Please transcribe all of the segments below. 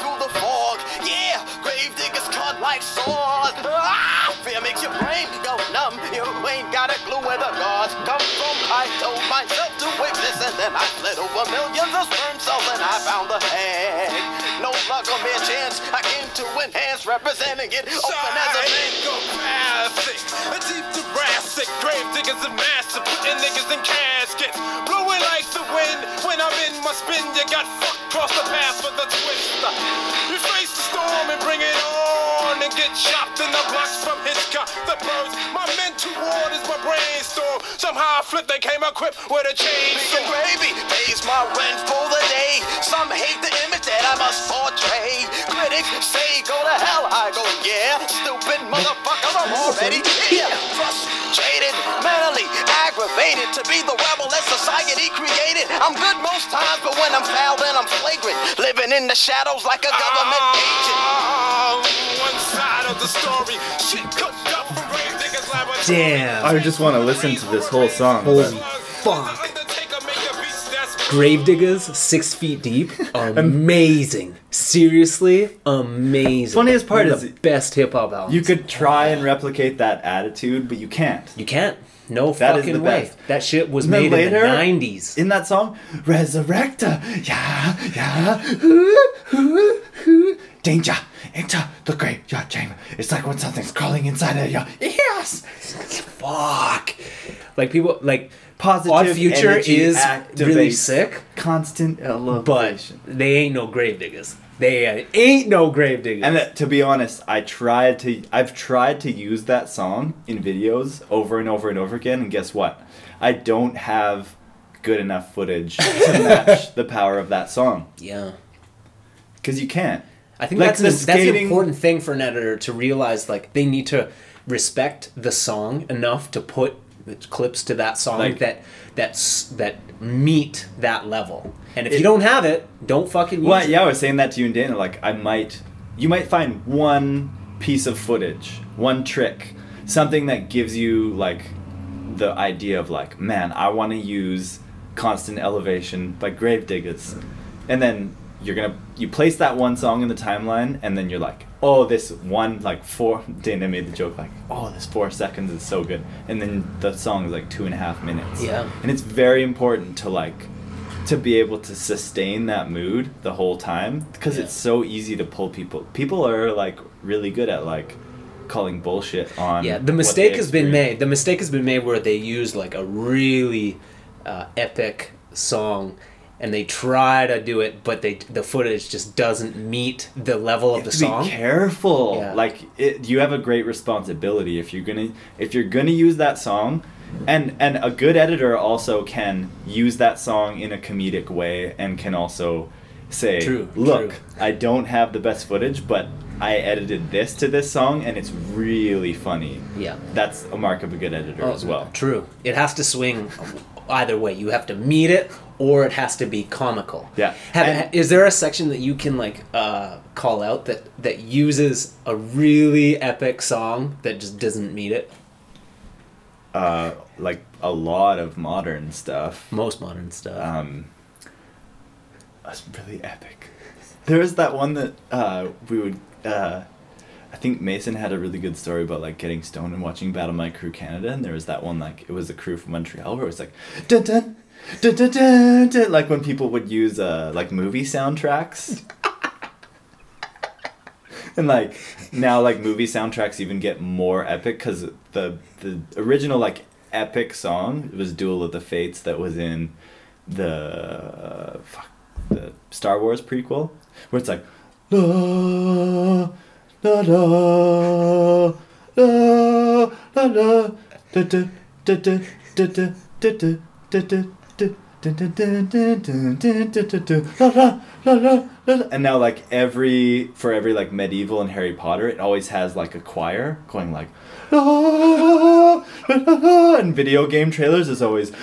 through the fog. Yeah, grave diggers cut like swords. Ah, fear makes your brain go numb. You ain't got a clue where the gods come from. I told myself to exist and then I fled over millions of sperm cells and I found the egg. No luck or mere chance. I came to enhance, representing it open as a man. A deep thoracic, grave diggers and massive, putting niggas in caskets, blowing like the wind. When I'm in my spin, you got fucked across the path with a twist. You face the storm and bring it on, and get chopped in the blocks from Hitchcock. The birds, my mental ward is my brainstorm. Somehow I flipped, they came equipped with a chainsaw. gravy pays my rent for the day. Some hate the image that I must portray. Critics say go to hell, I go yeah. Stupid motherfucker, I'm already here. Frustrated, mentally aggravated to be the rebel that society created. I'm good most times, but when I'm foul, then I'm flagrant. Living in the shadows like a government ah. agent. The story, shit cooked up from grave diggers laboratory. Damn. I just want to listen to this whole song. Holy fuck. Undertaker make a beast that's Gravediggaz, six feet deep, amazing. Seriously, amazing. Funniest part One of is the best hip hop album. You could try and replicate that attitude, but you can't. You can't. No That is fucking the way. best. That shit was And made later- in the '90s. In that song, Resurrector, yeah, yeah, ooh, ooh, ooh. danger into the graveyard chamber. It's like when something's crawling inside of you. Yes, Fuck. Like people like positive Odd Future energy is really sick, Constant but they ain't no Gravediggaz. They ain't no Gravediggaz. And that, to be honest, I tried to. I've tried to use that song in videos over and over and over again, and guess what? I don't have good enough footage to match the power of that song yeah. because you can't. I think Like that's, the an, that's an important thing for an editor to realize. Like they need to respect the song enough to put clips to that song Like- that that's that meet that level. And if It- you don't have it, don't fucking use Well, it. yeah, I was saying that to you and Dana. Like, I might, you might find one piece of footage, one trick, something that gives you like the idea of like, man, I want to use constant elevation by Gravediggaz, and then you're gonna you place that one song in the timeline, and then you're like, oh, this one like four. Dana made the joke like, oh, this four seconds is so good, and then the song is like two and a half minutes. Yeah. and it's very important to like to be able to sustain that mood the whole time because Yeah. it's so easy to pull people people are like really good at like calling bullshit on Yeah, the mistake has been made. The mistake has been made where they use like a really uh, epic song and they try to do it, but they the footage just doesn't meet the level of the song. be careful Yeah. like it, you have a great responsibility if you're gonna if you're gonna use that song and and a good editor also can use that song in a comedic way and can also say True, look true. i don't have the best footage but i edited this to this song and it's really funny Yeah. that's a mark of a good editor Oh, as well True. It has to swing either way. You have to meet it, or it has to be comical. Yeah. Have, And- is there a section that you can like uh, call out that that uses a really epic song that just doesn't meet it? uh like a lot of modern stuff Most modern stuff. um that's really epic there was that one that uh we would uh I think Mason had a really good story about like getting stoned and watching Battle My Crew Canada, and there was that one like it was a crew from Montreal where it was like dun dun dun dun, dun like when people would use uh like movie soundtracks. and like now like movie soundtracks even get more epic because the the original like epic song was Duel of the Fates that was in the fuck, the Star Wars prequel where it's like la la la la la la da da da da da da da da da and now like every for every like medieval and harry potter it always has like a choir going like and video game trailers is always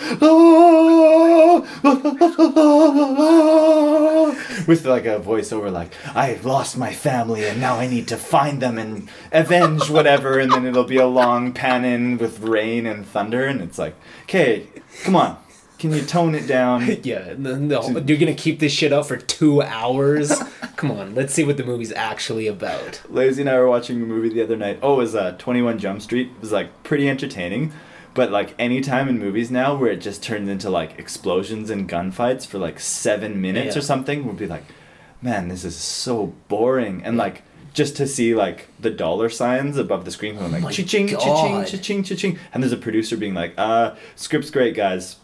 with like a voiceover like i've lost my family and now i need to find them and avenge whatever and then it'll be a long pan in with rain and thunder and it's like okay come on. Can you tone it down? yeah, and then you're gonna keep this shit up for two hours. Come on, let's see what the movie's actually about. Lazy and I were watching a movie the other night. Oh, it was uh, 21 Jump Street. It was like pretty entertaining. But like any time in movies now where it just turns into like explosions and gunfights for like seven minutes Yeah. or something, we'll be like, man, this is so boring. And like just to see like the dollar signs above the screen going like my cha-ching, cha-ching, God. cha-ching, cha-ching. And there's a producer being like, uh, script's great, guys.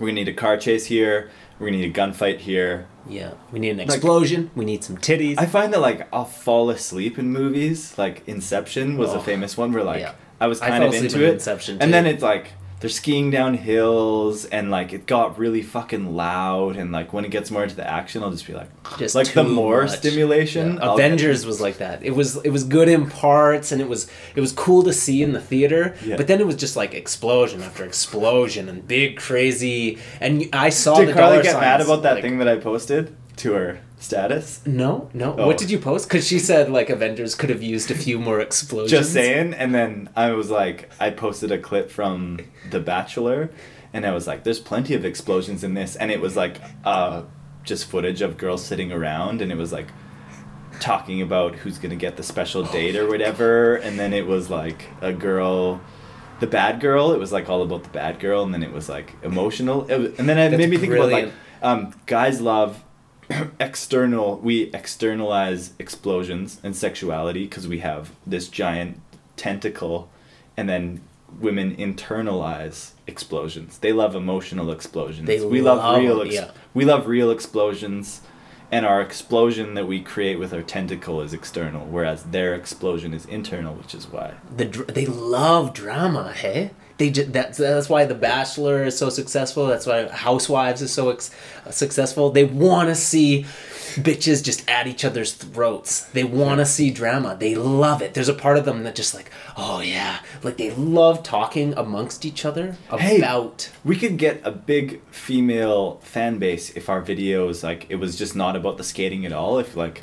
We're gonna need a car chase here. We're gonna need a gunfight here. Yeah, we need an explosion. we need some titties. I find that like I'll fall asleep in movies. Like Inception was Oh, a famous one where like yeah. I was I kind fell of asleep into in it. Inception, and too. then it's like they're skiing down hills and like it got really fucking loud and like when it gets more into the action I'll just be like Just like the more much. stimulation. Yeah, Avengers was like that. It was it was good in parts and it was it was cool to see in the theater. Yeah. But then it was just like explosion after explosion and big crazy. And I saw Did the Carly get mad about that like- thing that I posted to her status? No, no. Oh. What did you post? Because she said like Avengers could have used a few more explosions. Just saying, and then I was like, I posted a clip from The Bachelor, and I was like, "There's plenty of explosions in this," and it was like, uh, just footage of girls sitting around, and it was like, talking about who's gonna get the special date or whatever, and then it was like a girl. The bad girl. It was like all about the bad girl, and then it was like emotional. It was, and then it That's made me think about like, um, guys love external we externalize explosions and sexuality because we have this giant tentacle and then women internalize explosions they love emotional explosions They we love, love- real ex- yeah. we love real explosions and our explosion that we create with our tentacle is external whereas their explosion is internal which is why the dr- they love drama. Hey, they just that's that's why The Bachelor is so successful. That's why Housewives is so ex- successful. They want to see bitches just at each other's throats. They want to see drama. They love it. There's a part of them that just like, oh yeah, like they love talking amongst each other about. Hey. We could get a big female fan base if our videos like it was just not about the skating at all. If like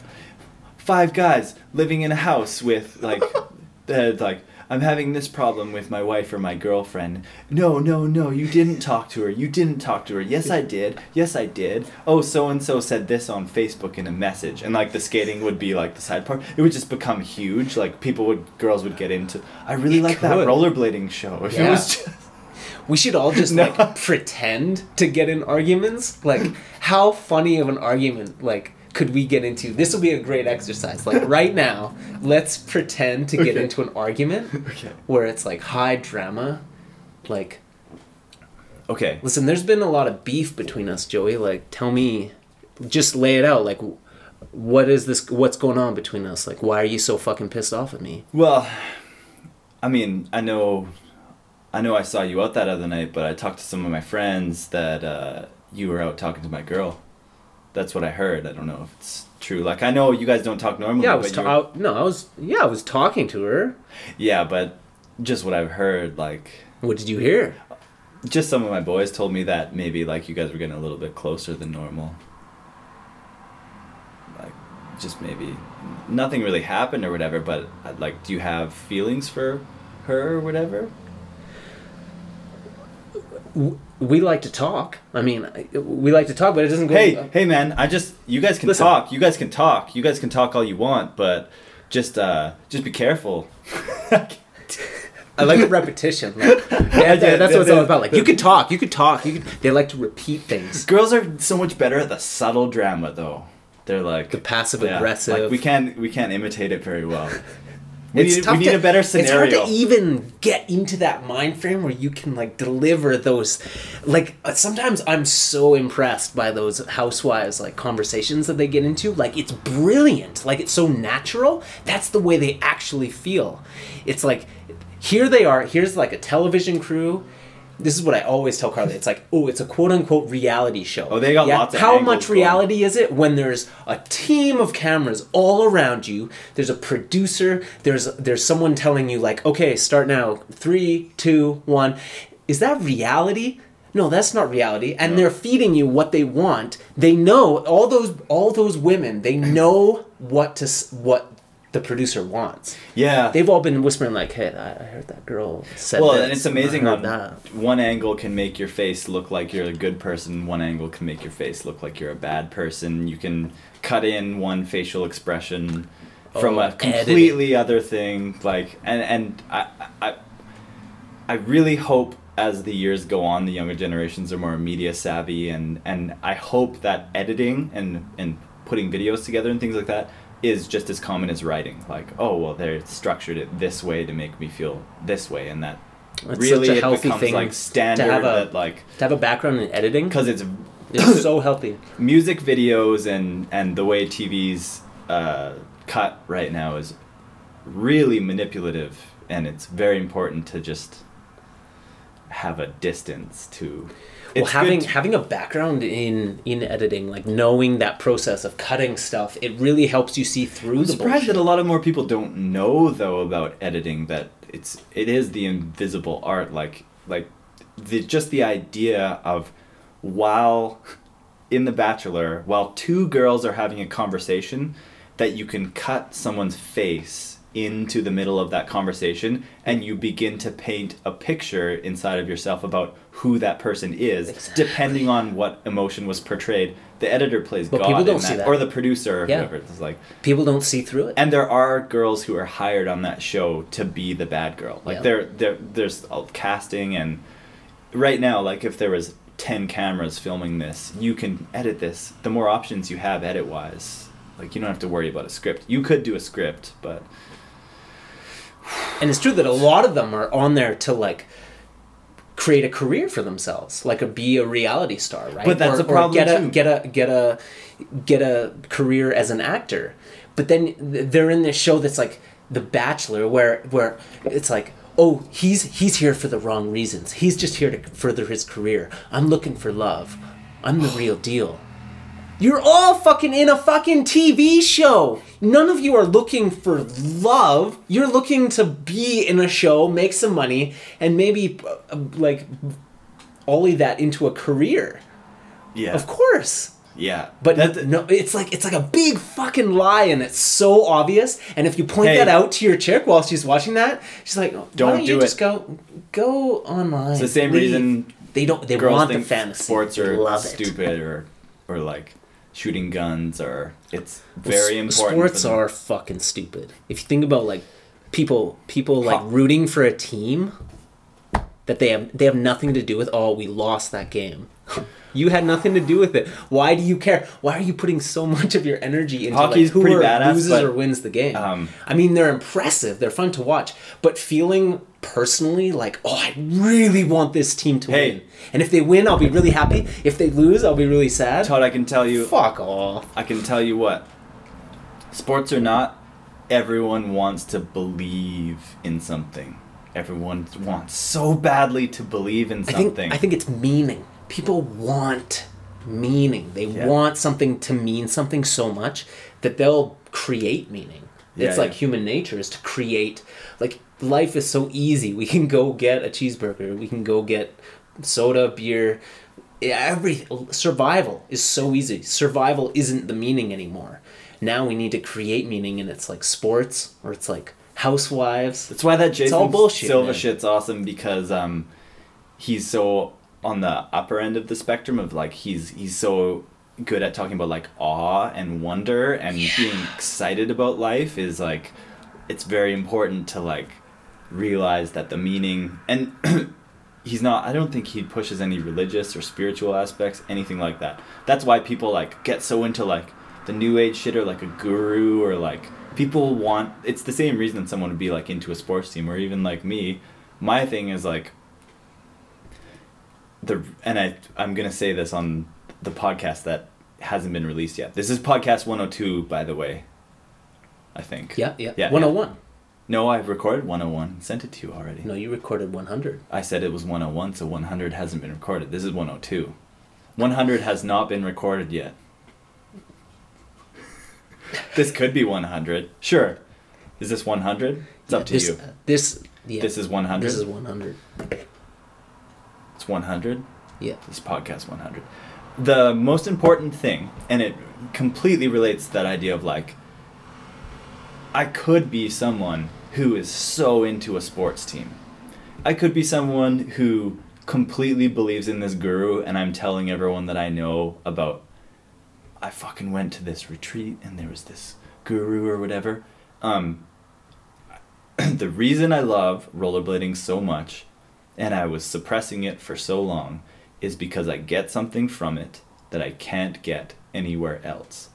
five guys living in a house with like uh, like I'm having this problem with my wife or my girlfriend. No, no, no, you didn't talk to her. You didn't talk to her. Yes, I did. Yes, I did. Oh, so and so said this on Facebook in a message. And like the skating would be like the side part. It would just become huge. Like people would girls would get into I really It like that rollerblading show. If it Yeah. was just We should all just No. like pretend to get in arguments. Like, how funny of an argument like could we get into? This will be a great exercise. Like right now, let's pretend to get Okay. into an argument Okay. where it's like high drama. Like, Okay. listen, there's been a lot of beef between us, Joey. Like, tell me, just lay it out. Like, what is this? What's going on between us? Like, why are you so fucking pissed off at me? Well, I mean, I know, I know, I saw you out that other night, but I talked to some of my friends that uh, you were out talking to my girl. That's what I heard. I don't know if it's true. Like, I know you guys don't talk normally. Yeah, I was. Ta- I, no, I was. Yeah, I was talking to her. yeah, but just what I've heard, like, What did you hear? just some of my boys told me that maybe like you guys were getting a little bit closer than normal. Like, just maybe nothing really happened or whatever. But like, do you have feelings for her or whatever? We like to talk. I mean, we like to talk, but it doesn't go. Hey, hey, man! I just you guys can Listen. talk. You guys can talk. You guys can talk all you want, but just uh, just be careful. I like the repetition. Like, yeah, Yeah, that's what it's yeah, all about. Like, you could talk, you could talk. You could. They like to repeat things. Girls are so much better at the subtle drama, though. They're like The passive yeah, aggressive. Like we can't we can't imitate it very well. We It's need, tough we need to- a better scenario. It's hard to even get into that mind frame where you can like deliver those. Like uh, sometimes I'm so impressed by those housewives like conversations that they get into. Like it's brilliant. Like it's so natural. That's the way they actually feel. It's like here they are. Here's like a television crew. This is what I always tell Carly. It's like, oh, it's a quote unquote reality show. Oh, they got lots of How much going. reality is it when there's a team of cameras all around you? There's a producer. There's there's someone telling you like, okay, start now. Three, two, one. Is that reality? No, that's not reality. And they're feeding you what they want. They know all those all those women. They know what to what the producer wants. Yeah. They've all been whispering like, "Hey, I, heard that girl said well, this, and it's amazing on that." one angle can make your face look like you're a good person. One angle can make your face look like you're a bad person. You can cut in one facial expression from Oh, a completely other thing. Like, and and I, I, I really hope as the years go on, the younger generations are more media savvy, and and I hope that editing and and putting videos together and things like that is just as common as writing. Like, oh well, they structured it this way to make me feel this way, and that It's really such a it healthy becomes thing like standard to have a that like to have a background in editing because it's is so healthy. music videos and and the way TV's uh, cut right now is really manipulative, and it's very important to just have a distance to. Well, It's having to- having a background in in editing, like knowing that process of cutting stuff, it really helps you see through I'm the surprised bullshit. that a lot of more people don't know though about editing that it's it is the invisible art like like the just the idea of while in the bachelor while two girls are having a conversation that you can cut someone's face into the middle of that conversation and you begin to paint a picture inside of yourself about who that person is Exactly. depending on what emotion was portrayed the editor plays But god people don't see that. or the producer or Yeah. whoever it's like People don't see through it. and there are girls who are hired on that show to be the bad girl. Like Yeah. there, there, there's casting, and right now, like if there was ten cameras filming this, you can edit this. The more options you have edit wise, like you don't have to worry about a script. You could do a script, but and it's true that a lot of them are on there to like create a career for themselves, like a be a reality star, right? But that's or, a problem Or get a too. get a get a get a career as an actor. But then they're in this show that's like The Bachelor, where where it's like. Oh, he's he's here for the wrong reasons. He's just here to further his career. I'm looking for love. I'm the real deal. You're all fucking in a fucking TV show. None of you are looking for love. You're looking to be in a show, make some money, and maybe uh, like ollie that into a career. yeah, Of course. yeah. But That- no, it's like it's like a big fucking lie, and it's so obvious. And if you point Hey. that out to your chick while she's watching that, she's like, "Why Don't don't do you it." just go go online?" It's the same leave." reason they don't. They want the fantasy. sports are stupid or or like shooting guns or it's very important. Sports are fucking stupid. If you think about like people, people like rooting for a team that they have they have nothing to do with. Oh, we lost that game. you had nothing to do with it. Why do you care? Why are you putting so much of your energy into Hockey's like, who pretty badass, loses but, or wins the game? um, I mean, they're impressive. They're fun to watch. But feeling personally like, oh, I really want this team to Hey. win. And if they win, I'll be really happy. If they lose, I'll be really sad. Todd, I can tell you. Fuck off. I can tell you what. Sports or not, everyone wants to believe in something. Everyone wants so badly to believe in something. I think I think it's meaning. People want meaning. They Yeah. want something to mean something so much that they'll create meaning. Yeah, it's like yeah. human nature is to create. Like life is so easy. We can go get a cheeseburger. We can go get soda, beer. Every survival is so easy. Survival isn't the meaning anymore. Now we need to create meaning, and it's like sports or it's like housewives. That's why that Jason all bullshit, Silva man. shit's awesome because um, he's so on the upper end of the spectrum of like he's he's so good at talking about like awe and wonder and being excited about life is like it's very important to like realize that the meaning and he's not I don't think he pushes any religious or spiritual aspects anything like that. That's why people like get so into like the new age shit or like a guru or like people want it's the same reason someone would be like into a sports team or even like me. My thing is like the and I I'm gonna say this on the podcast that hasn't been released yet. This is podcast 102 by the way. I think. Yeah, yeah. Yeah. One hundred one. No, I've recorded 101 and sent it to you already. No, you recorded one hundred. I said it was 101, so 100 hasn't been recorded. This is 102. 100 has not been recorded yet. this could be 100. Sure. Is this 100? It's up to this, you. Uh, this yeah. This is 100. This is one hundred. It's 100. Yeah. This podcast 100. The most important thing, and it completely relates to that idea of like I could be someone who is so into a sports team. I could be someone who completely believes in this guru and I'm telling everyone that I know about I fucking went to this retreat and there was this guru or whatever. Um the reason I love rollerblading so much and I was suppressing it for so long is because I get something from it that I can't get anywhere else.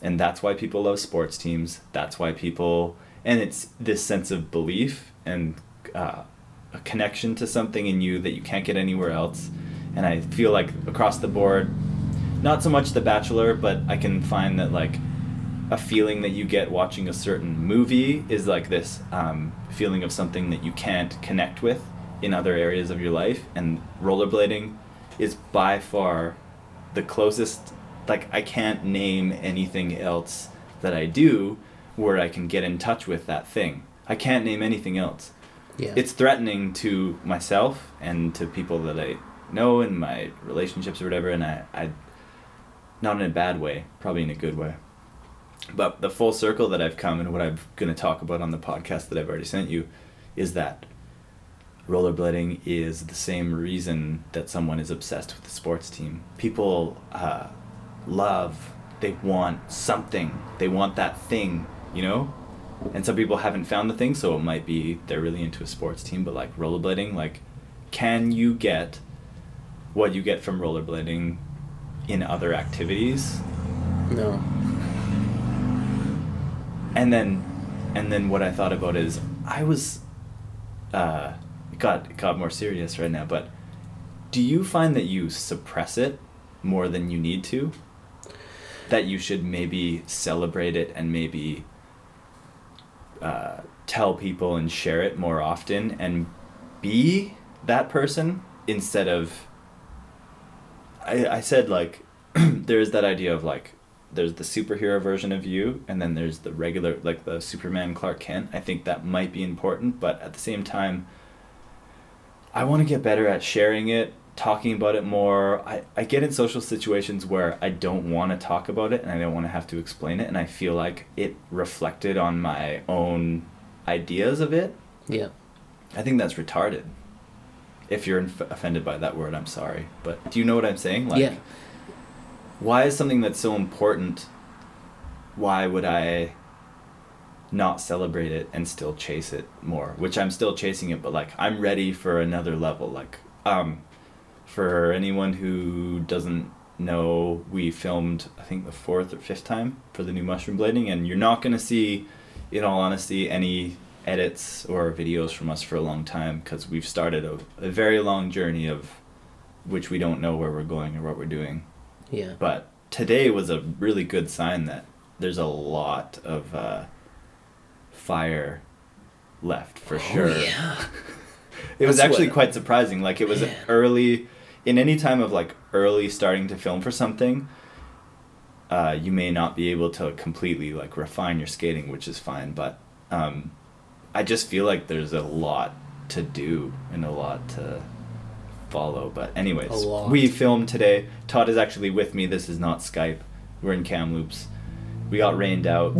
And that's why people love sports teams. That's why people, and it's this sense of belief and uh, a connection to something in you that you can't get anywhere else. And I feel like across the board, not so much The Bachelor, but I can find that like a feeling that you get watching a certain movie is like this um, feeling of something that you can't connect with in other areas of your life. And rollerblading is by far the closest like I can't name anything else that I do where I can get in touch with that thing. I can't name anything else. Yeah. It's threatening to myself and to people that I know in my relationships or whatever and I, I not in a bad way, probably in a good way. But the full circle that I've come and what I'm going to talk about on the podcast that I've already sent you is that rollerblading is the same reason that someone is obsessed with the sports team. People uh, love, they want something, they want that thing, you know? And some people haven't found the thing, so it might be they're really into a sports team, but like rollerblading, like, can you get what you get from rollerblading in other activities? no. and then and then what I thought about is I was uh it got it got more serious right now, but do you find that you suppress it more than you need to? That you should maybe celebrate it and maybe uh, tell people and share it more often and be that person instead of I, I said like there's that idea of like there's the superhero version of you and then there's the regular like the superman clark kent. I think that might be important but at the same time i want to get better at sharing it talking about it more i, I get in social situations where i don't want to talk about it and i don't want to have to explain it and i feel like it reflected on my own ideas of it Yeah. i think that's retarded if you're inf- offended by that word i'm sorry but do you know what i'm saying like yeah. why is something that's so important why would i not celebrate it and still chase it more which i'm still chasing it but like i'm ready for another level like um for anyone who doesn't know we filmed i think the fourth or fifth time for the new mushroom blading and you're not going to see in all honesty any edits or videos from us for a long time because we've started a, a very long journey of which we don't know where we're going or what we're doing Yeah. but today was a really good sign that there's a lot of uh, fire left for sure. Oh, yeah. It was That's actually what- quite surprising. Like it was Man. early, in any time of like early starting to film for something. Uh, you may not be able to completely like refine your skating, which is fine. But um, I just feel like there's a lot to do and a lot to follow. But anyways, we filmed today. Todd is actually with me. This is not Skype. We're in Kamloops. We got rained out.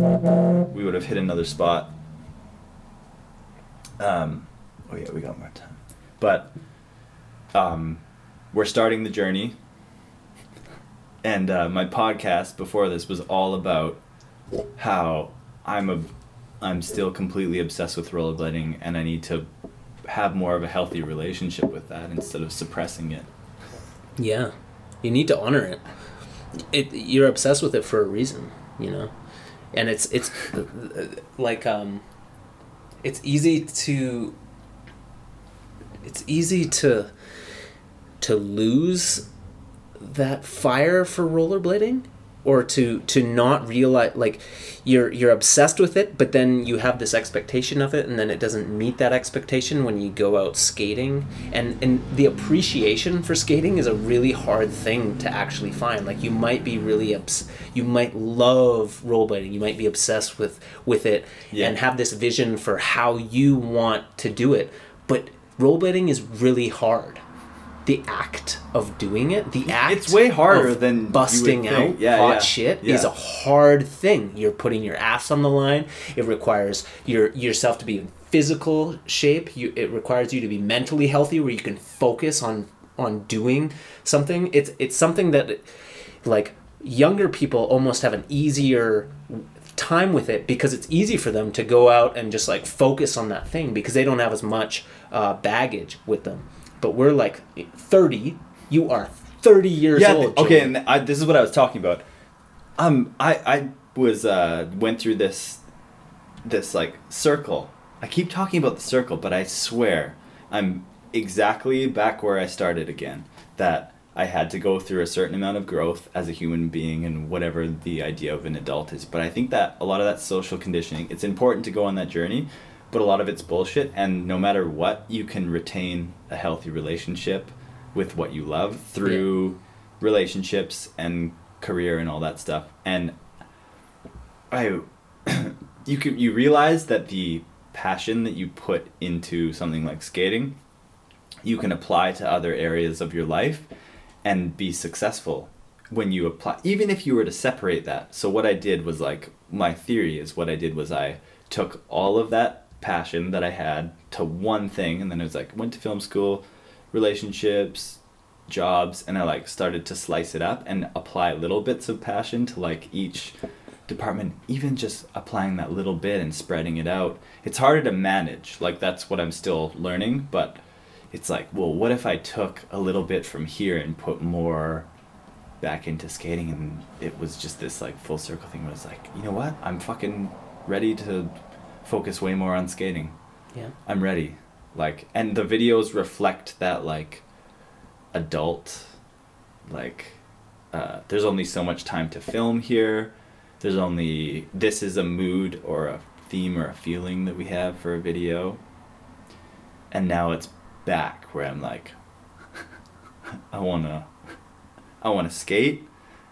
We would have hit another spot. Um, oh yeah, we got more time. But um, we're starting the journey. And uh, my podcast before this was all about how I'm a, I'm still completely obsessed with rollerblading, and I need to have more of a healthy relationship with that instead of suppressing it. Yeah. You need to honor it. It you're obsessed with it for a reason, you know. And it's it's like um it's easy to it's easy to to lose that fire for rollerblading? Or to to not realize like you're you're obsessed with it but then you have this expectation of it and then it doesn't meet that expectation when you go out skating? And and the appreciation for skating is a really hard thing to actually find. Like you might be really obs- you might love rollerblading. You might be obsessed with with it Yeah. and have this vision for how you want to do it. But rollerblading is really hard the act of doing it, the act It's way harder of than busting out Yeah, hot yeah, shit yeah. is a hard thing. You're putting your ass on the line. It requires your yourself to be in physical shape. You it requires you to be mentally healthy where you can focus on on doing something. It's it's something that like younger people almost have an easier time with it because it's easy for them to go out and just like focus on that thing because they don't have as much uh, baggage with them. But we're like 30, you are 30 years yeah old. okay Jordan. and I, this is what i was talking about um i i was uh went through this this like circle i keep talking about the circle but i swear i'm exactly back where i started again that i had to go through a certain amount of growth as a human being and whatever the idea of an adult is but i think that a lot of that social conditioning it's important to go on that journey but a lot of it's bullshit and no matter what you can retain a healthy relationship with what you love through relationships and career and all that stuff. And i you could you realize that the passion that you put into something like skating you can apply to other areas of your life and be successful when you apply even if you were to separate that. So what i did was like my theory is what i did was i took all of that passion that i had to one thing and then it was like went to film school relationships jobs and i like started to slice it up and apply little bits of passion to like each department even just applying that little bit and spreading it out. It's harder to manage like that's what i'm still learning but it's like well what if i took a little bit from here and put more back into skating and it was just this like full circle thing where it's like you know what? I'm fucking ready to focus way more on skating. Yeah. i'm ready. Like and the videos reflect that like adult like uh, there's only so much time to film here. There's only this is a mood or a theme or a feeling that we have for a video. And now it's back where i'm like i want to i want to skate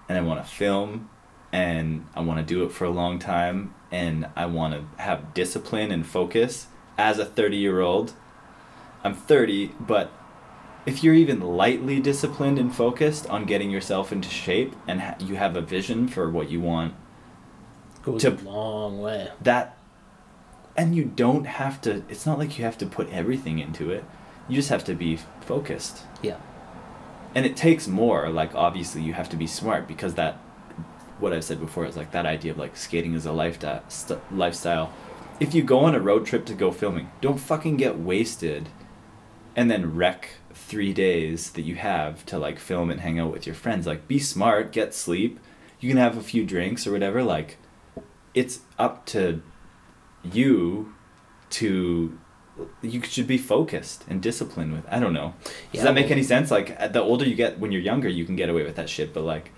and i want to film and i want to do it for a long time and i want to have discipline and focus as a 30 year old i'm 30 but if you're even lightly disciplined and focused on getting yourself into shape and ha- you have a vision for what you want Goes to- a long way. that and you don't have to it's not like you have to put everything into it you just have to be focused Yeah. and it takes more like obviously you have to be smart because that what i've said before is like that idea of like skating is a lifestyle st- lifestyle. If you go on a road trip to go filming don't fucking get wasted and then wreck three days that you have to like film and hang out with your friends. Like be smart get sleep you can have a few drinks or whatever like it's up to you to you should be focused and disciplined with i don't know. Does Yeah, that make any sense? Like the older you get when you're younger you can get away with that shit but like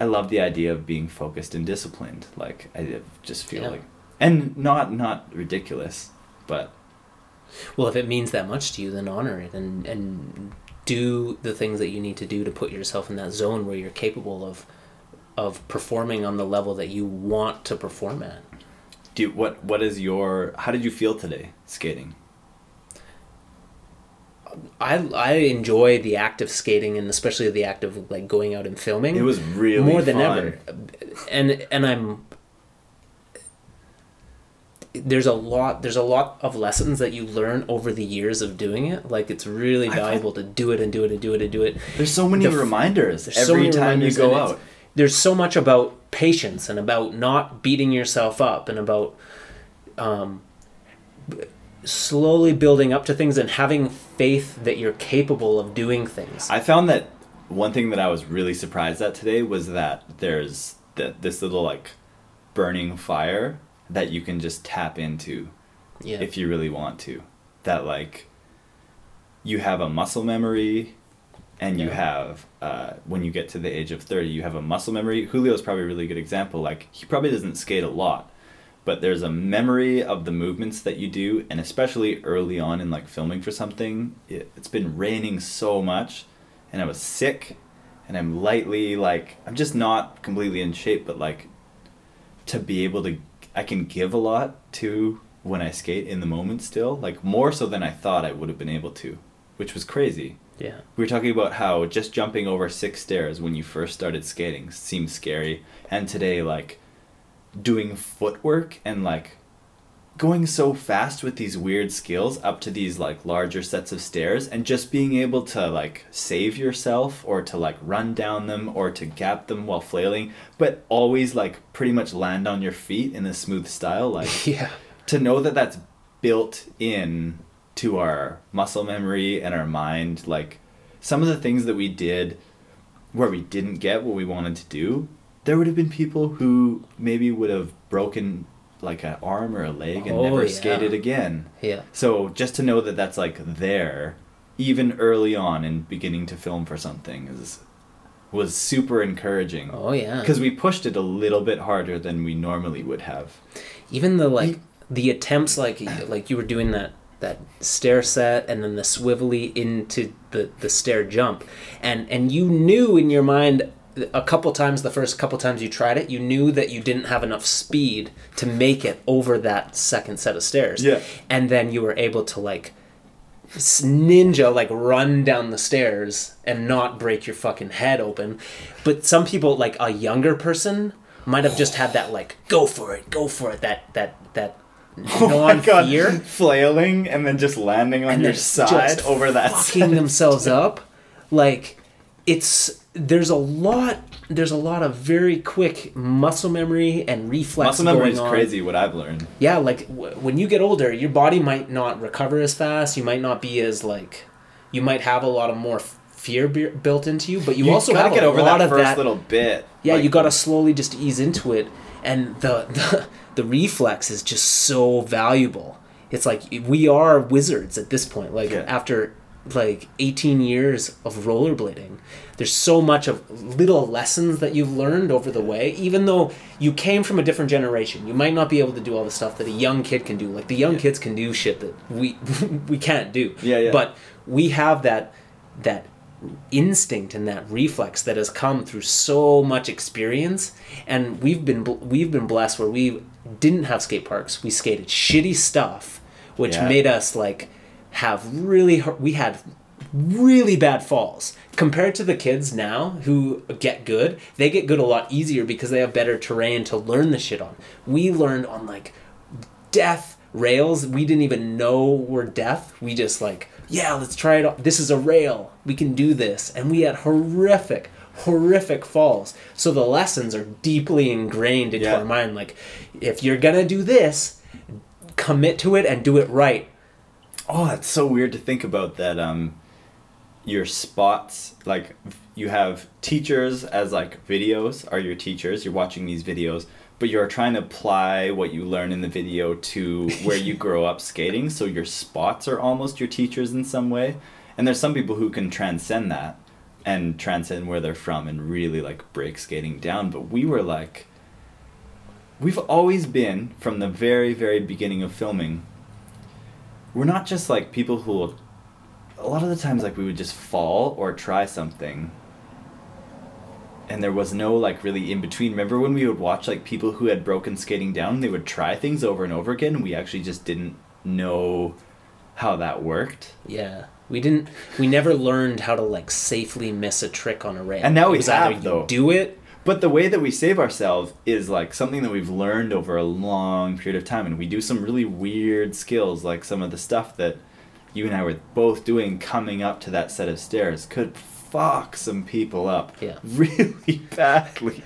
i love the idea of being focused and disciplined like i just feel Yeah. like and not not ridiculous but Well, if it means that much to you, then honor it and and do the things that you need to do to put yourself in that zone where you're capable of of performing on the level that you want to perform at. do you, what what is your how did you feel today skating I I enjoy the act of skating and especially the act of like going out and filming. it was really more than fun. ever, and and I'm. There's a lot. There's a lot of lessons that you learn over the years of doing it. Like it's really valuable to do it and do it and do it and do it. there's so many The reminders every so many time reminders you go out There's so much about patience and about not beating yourself up and about um, slowly building up to things and having faith that you're capable of doing things. I found that one thing that I was really surprised at today was that there's th- this little like burning fire that you can just tap into yeah. if you really want to. That like you have a muscle memory and you Yeah. have uh, when you get to the age of 30 you have a muscle memory julio's probably a really good example like he probably doesn't skate a lot but there's a memory of the movements that you do and especially early on in like filming for something it, it's been raining so much and i was sick and i'm lightly like i'm just not completely in shape but like to be able to i can give a lot to when i skate in the moment still like more so than i thought i would have been able to which was crazy Yeah. We were talking about how just jumping over six stairs when you first started skating seemed scary, and today like doing footwork and like going so fast with these weird skills up to these like larger sets of stairs and just being able to like save yourself or to like run down them or to gap them while flailing but always like pretty much land on your feet in a smooth style like Yeah. to know that that's built in to our muscle memory and our mind like some of the things that we did where we didn't get what we wanted to do there would have been people who maybe would have broken like an arm or a leg and Oh, never yeah. skated again Yeah. so just to know that that's like there even early on in beginning to film for something is was super encouraging Oh yeah. because we pushed it a little bit harder than we normally would have even the like the attempts like like you were doing that that stair set and then the swivelly into the the stair jump and and you knew in your mind a couple times the first couple times you tried it you knew that you didn't have enough speed to make it over that second set of stairs. Yeah. and then you were able to like ninja like run down the stairs and not break your fucking head open. But some people like a younger person might have just had that like go for it go for it that that that Oh my god, non-fear. Flailing and then just landing on and your side just over that fucking themselves up. Like it's there's a lot there's a lot of very quick muscle memory and reflex Muscle memory is on. crazy. What I've learned. yeah like w- when you get older your body might not recover as fast you might not be as like you might have a lot of more fear be- built into you but you, also gotta have get a over lot that of first that little bit. yeah Like, you gotta slowly just ease into it and the, the the reflex is just so valuable it's like we are wizards at this point like Yeah. after like 18 years of rollerblading. There's so much of little lessons that you've learned over the way even though you came from a different generation. You might not be able to do all the stuff that a young kid can do. Like the young kids can do shit that we we can't do. Yeah, yeah. but we have that that instinct and that reflex that has come through so much experience. And we've been we've been blessed where we didn't have skate parks. We skated shitty stuff which Yeah. made us like have really we had really bad falls. Compared to the kids now who get good they get good a lot easier because they have better terrain to learn the shit on. We learned on like death rails. We didn't even know were death we just like yeah let's try it out. this is a rail. We can do this. And we had horrific horrific falls. So the lessons are deeply ingrained into Yeah. our mind. Like if you're gonna do this commit to it and do it right Oh, that's so weird to think about that. Um, your spots like you have teachers as like videos are your teachers. You're watching these videos, but you're trying to apply what you learn in the video to where you grow up skating. So your spots are almost your teachers in some way. And there's some people who can transcend that and transcend where they're from and really like break skating down. But we were like, we've always been from the very very beginning of filming we're not just like people who will a lot of the times like we would just fall or try something and there was no like really in between remember when we would watch like people who had broken skating down they would try things over and over again and we actually just didn't know how that worked Yeah, we didn't. We never learned how to like safely miss a trick on a rail. And now It we was either have, you though. Do it. But the way that we save ourselves is like something that we've learned over a long period of time and we do some really weird skills like some of the stuff that you and I were both doing coming up to that set of stairs could fuck some people up Yeah. really badly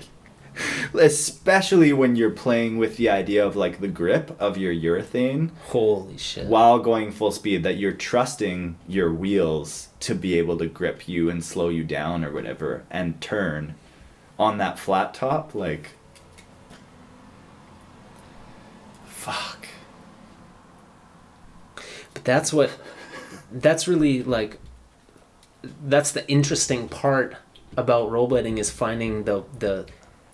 especially when you're playing with the idea of like the grip of your urethane Holy shit! while going full speed that you're trusting your wheels to be able to grip you and slow you down or whatever and turn on that flat top like fuck But that's what. That's really like. That's the interesting part about rollerblading is finding the the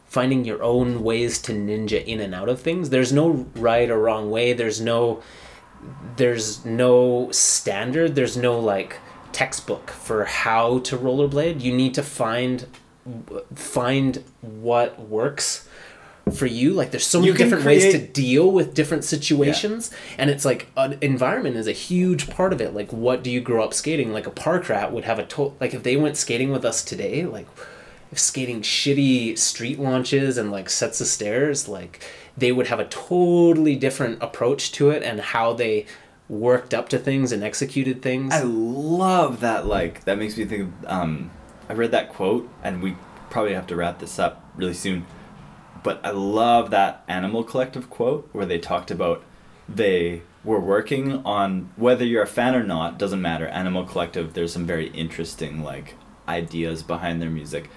finding your own ways to ninja in and out of things. There's no right or wrong way. There's no there's no standard. There's no like textbook for how to rollerblade. You need to find find what works for you. Like there's so many different ways to deal with different situations, and it's like an environment is a huge part of it. Like what do you grow up skating? Like a park rat would have a to- like if they went skating with us today, like if skating shitty street launches and like sets of stairs, like they would have a totally different approach to it and how they worked up to things and executed things. I love that. Like that makes me think. Of, um, I read that quote, and we probably have to wrap this up really soon. But I love that Animal Collective quote where they talked about they were working on whether you're a fan or not doesn't matter. Animal Collective, there's some very interesting like ideas behind their music.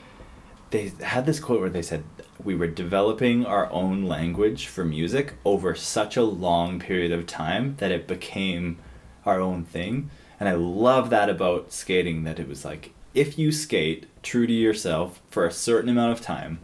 They had this quote where they said we were developing our own language for music over such a long period of time that it became our own thing. And I love that about skating that it was like if you skate true to yourself for a certain amount of time,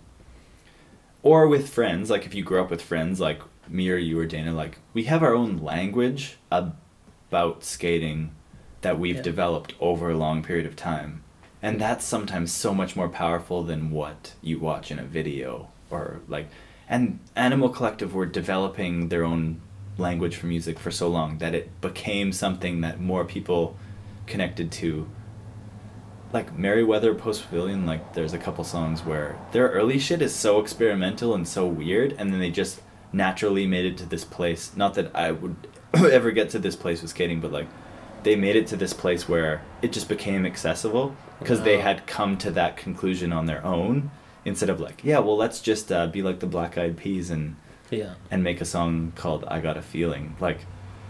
or with friends, like if you grew up with friends like me or you or Dana, like we have our own language about skating that we've Yeah. developed over a long period of time. And that's sometimes so much more powerful than what you watch in a video or like and Animal Collective were developing their own language for music for so long that it became something that more people connected to like Merriweather Post Pavilion, like there's a couple songs where their early shit is so experimental and so weird, and then they just naturally made it to this place. Not that I would ever get to this place with skating, but like they made it to this place where it just became accessible because they had come to that conclusion on their own instead of like, yeah, well, let's just uh, be like the Black Eyed Peas and yeah. and make a song called "I Got a Feeling." Like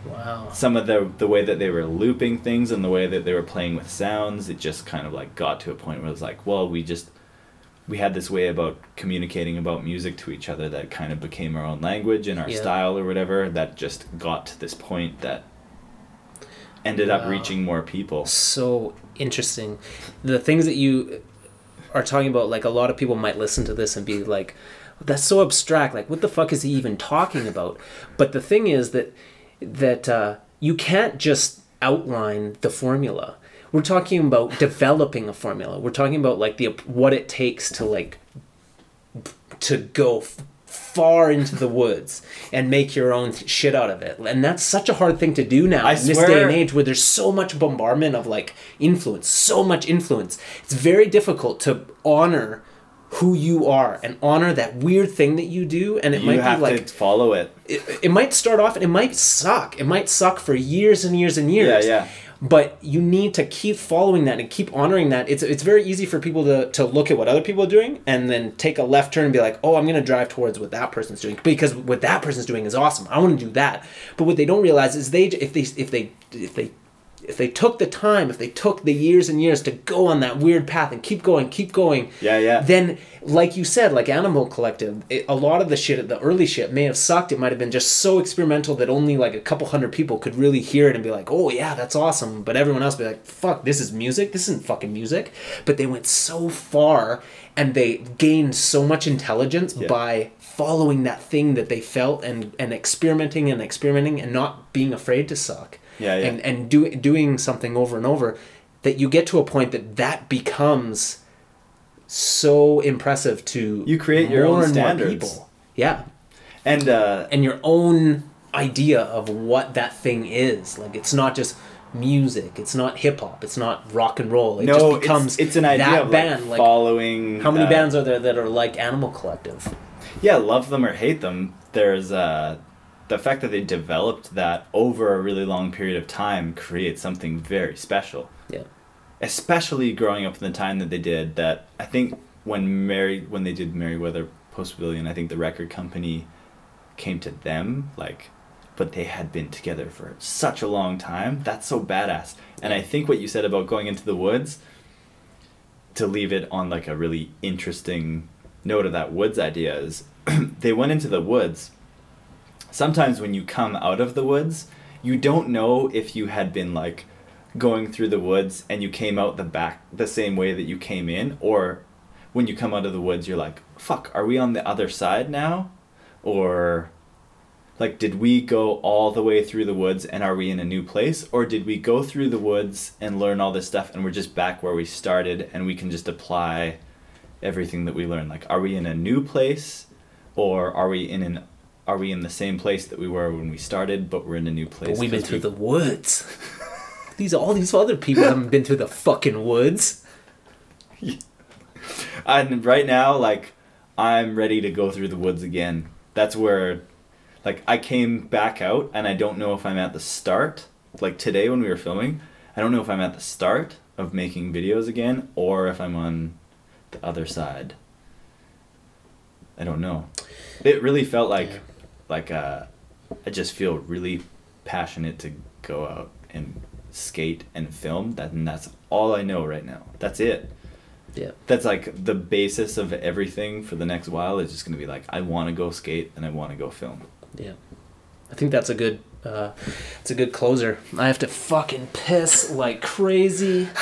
Wow. some of the the way that they were looping things and the way that they were playing with sounds it just kind of like got to a point where it was like well we just we had this way about communicating about music to each other that kind of became our own language and our Yeah. style or whatever that just got to this point that ended up reaching more people so interesting. The things that you are talking about, like a lot of people might listen to this and be like, "That's so abstract. Like, what the fuck is he even talking about?" But the thing is that that uh, you can't just outline the formula. We're talking about developing a formula. We're talking about like the what it takes to like to go f- far into the woods and make your own shit out of it. And that's such a hard thing to do now I in this day and age where there's so much bombardment of like influence, so much influence. It's very difficult to honor who you are and honor that weird thing that you do and it you might be like to follow it it, it might start off and it might suck. It might suck for years and years and years. Yeah, yeah. But you need to keep following that and keep honoring that. It's it's very easy for people to, to look at what other people are doing and then take a left turn and be like, oh, I'm gonna drive towards what that person's doing because what that person's doing is awesome. I want to do that. But what they don't realize is they if they if they if they if they took the time, if they took the years and years to go on that weird path and keep going, keep going, Yeah, yeah. then like you said like animal collective it, a lot of the shit the early shit may have sucked. It might have been just so experimental that only like a couple hundred people could really hear it and be like oh yeah that's awesome. But everyone else be like fuck this is music? This isn't fucking music. But they went so far and they gained so much intelligence Yeah. by following that thing that they felt and and experimenting and experimenting and not being afraid to suck Yeah, yeah. and and do, doing something over and over that you get to a point that that becomes so impressive to You create your own standards. Yeah, and uh and your own idea of what that thing is. Like it's not just music. It's not hip hop. It's not rock and roll. It no just becomes it's, it's an idea that of band. like Like, following how many uh, bands are there that are like Animal Collective? yeah, love them or hate them, there's uh, the fact that they developed that over a really long period of time creates something very special. Yeah, Especially growing up in the time that they did. That I think when Mary when they did Merriweather Post Pavilion, I think the record company came to them like, but they had been together for such a long time. That's so badass. And I think what you said about going into the woods to leave it on like a really interesting note of that woods idea is they went into the woods sometimes when you come out of the woods you don't know if you had been like going through the woods and you came out the back the same way that you came in or when you come out of the woods you're like fuck are we on the other side now? Or like did we go all the way through the woods and are we in a new place? Or did we go through the woods and learn all this stuff and we're just back where we started and we can just apply everything that we learned? Like are we in a new place or are we in an are we in the same place that we were when we started, but we're in a new place? But we've been through we- the woods. These all these other people haven't been through the fucking woods. And right now, like, I'm ready to go through the woods again. That's where, like, I came back out, and I don't know if I'm at the start. Like today when we were filming, I don't know if I'm at the start of making videos again, or if I'm on the other side. I don't know. It really felt like, Yeah. Like, uh, I just feel really passionate to go out and skate and film. That and that's all I know right now. That's it Yeah. that's like the basis of everything for the next while is just gonna be like I want to go skate and I want to go film. Yeah. I think that's a good uh it's a good closer. I have to fucking piss like crazy.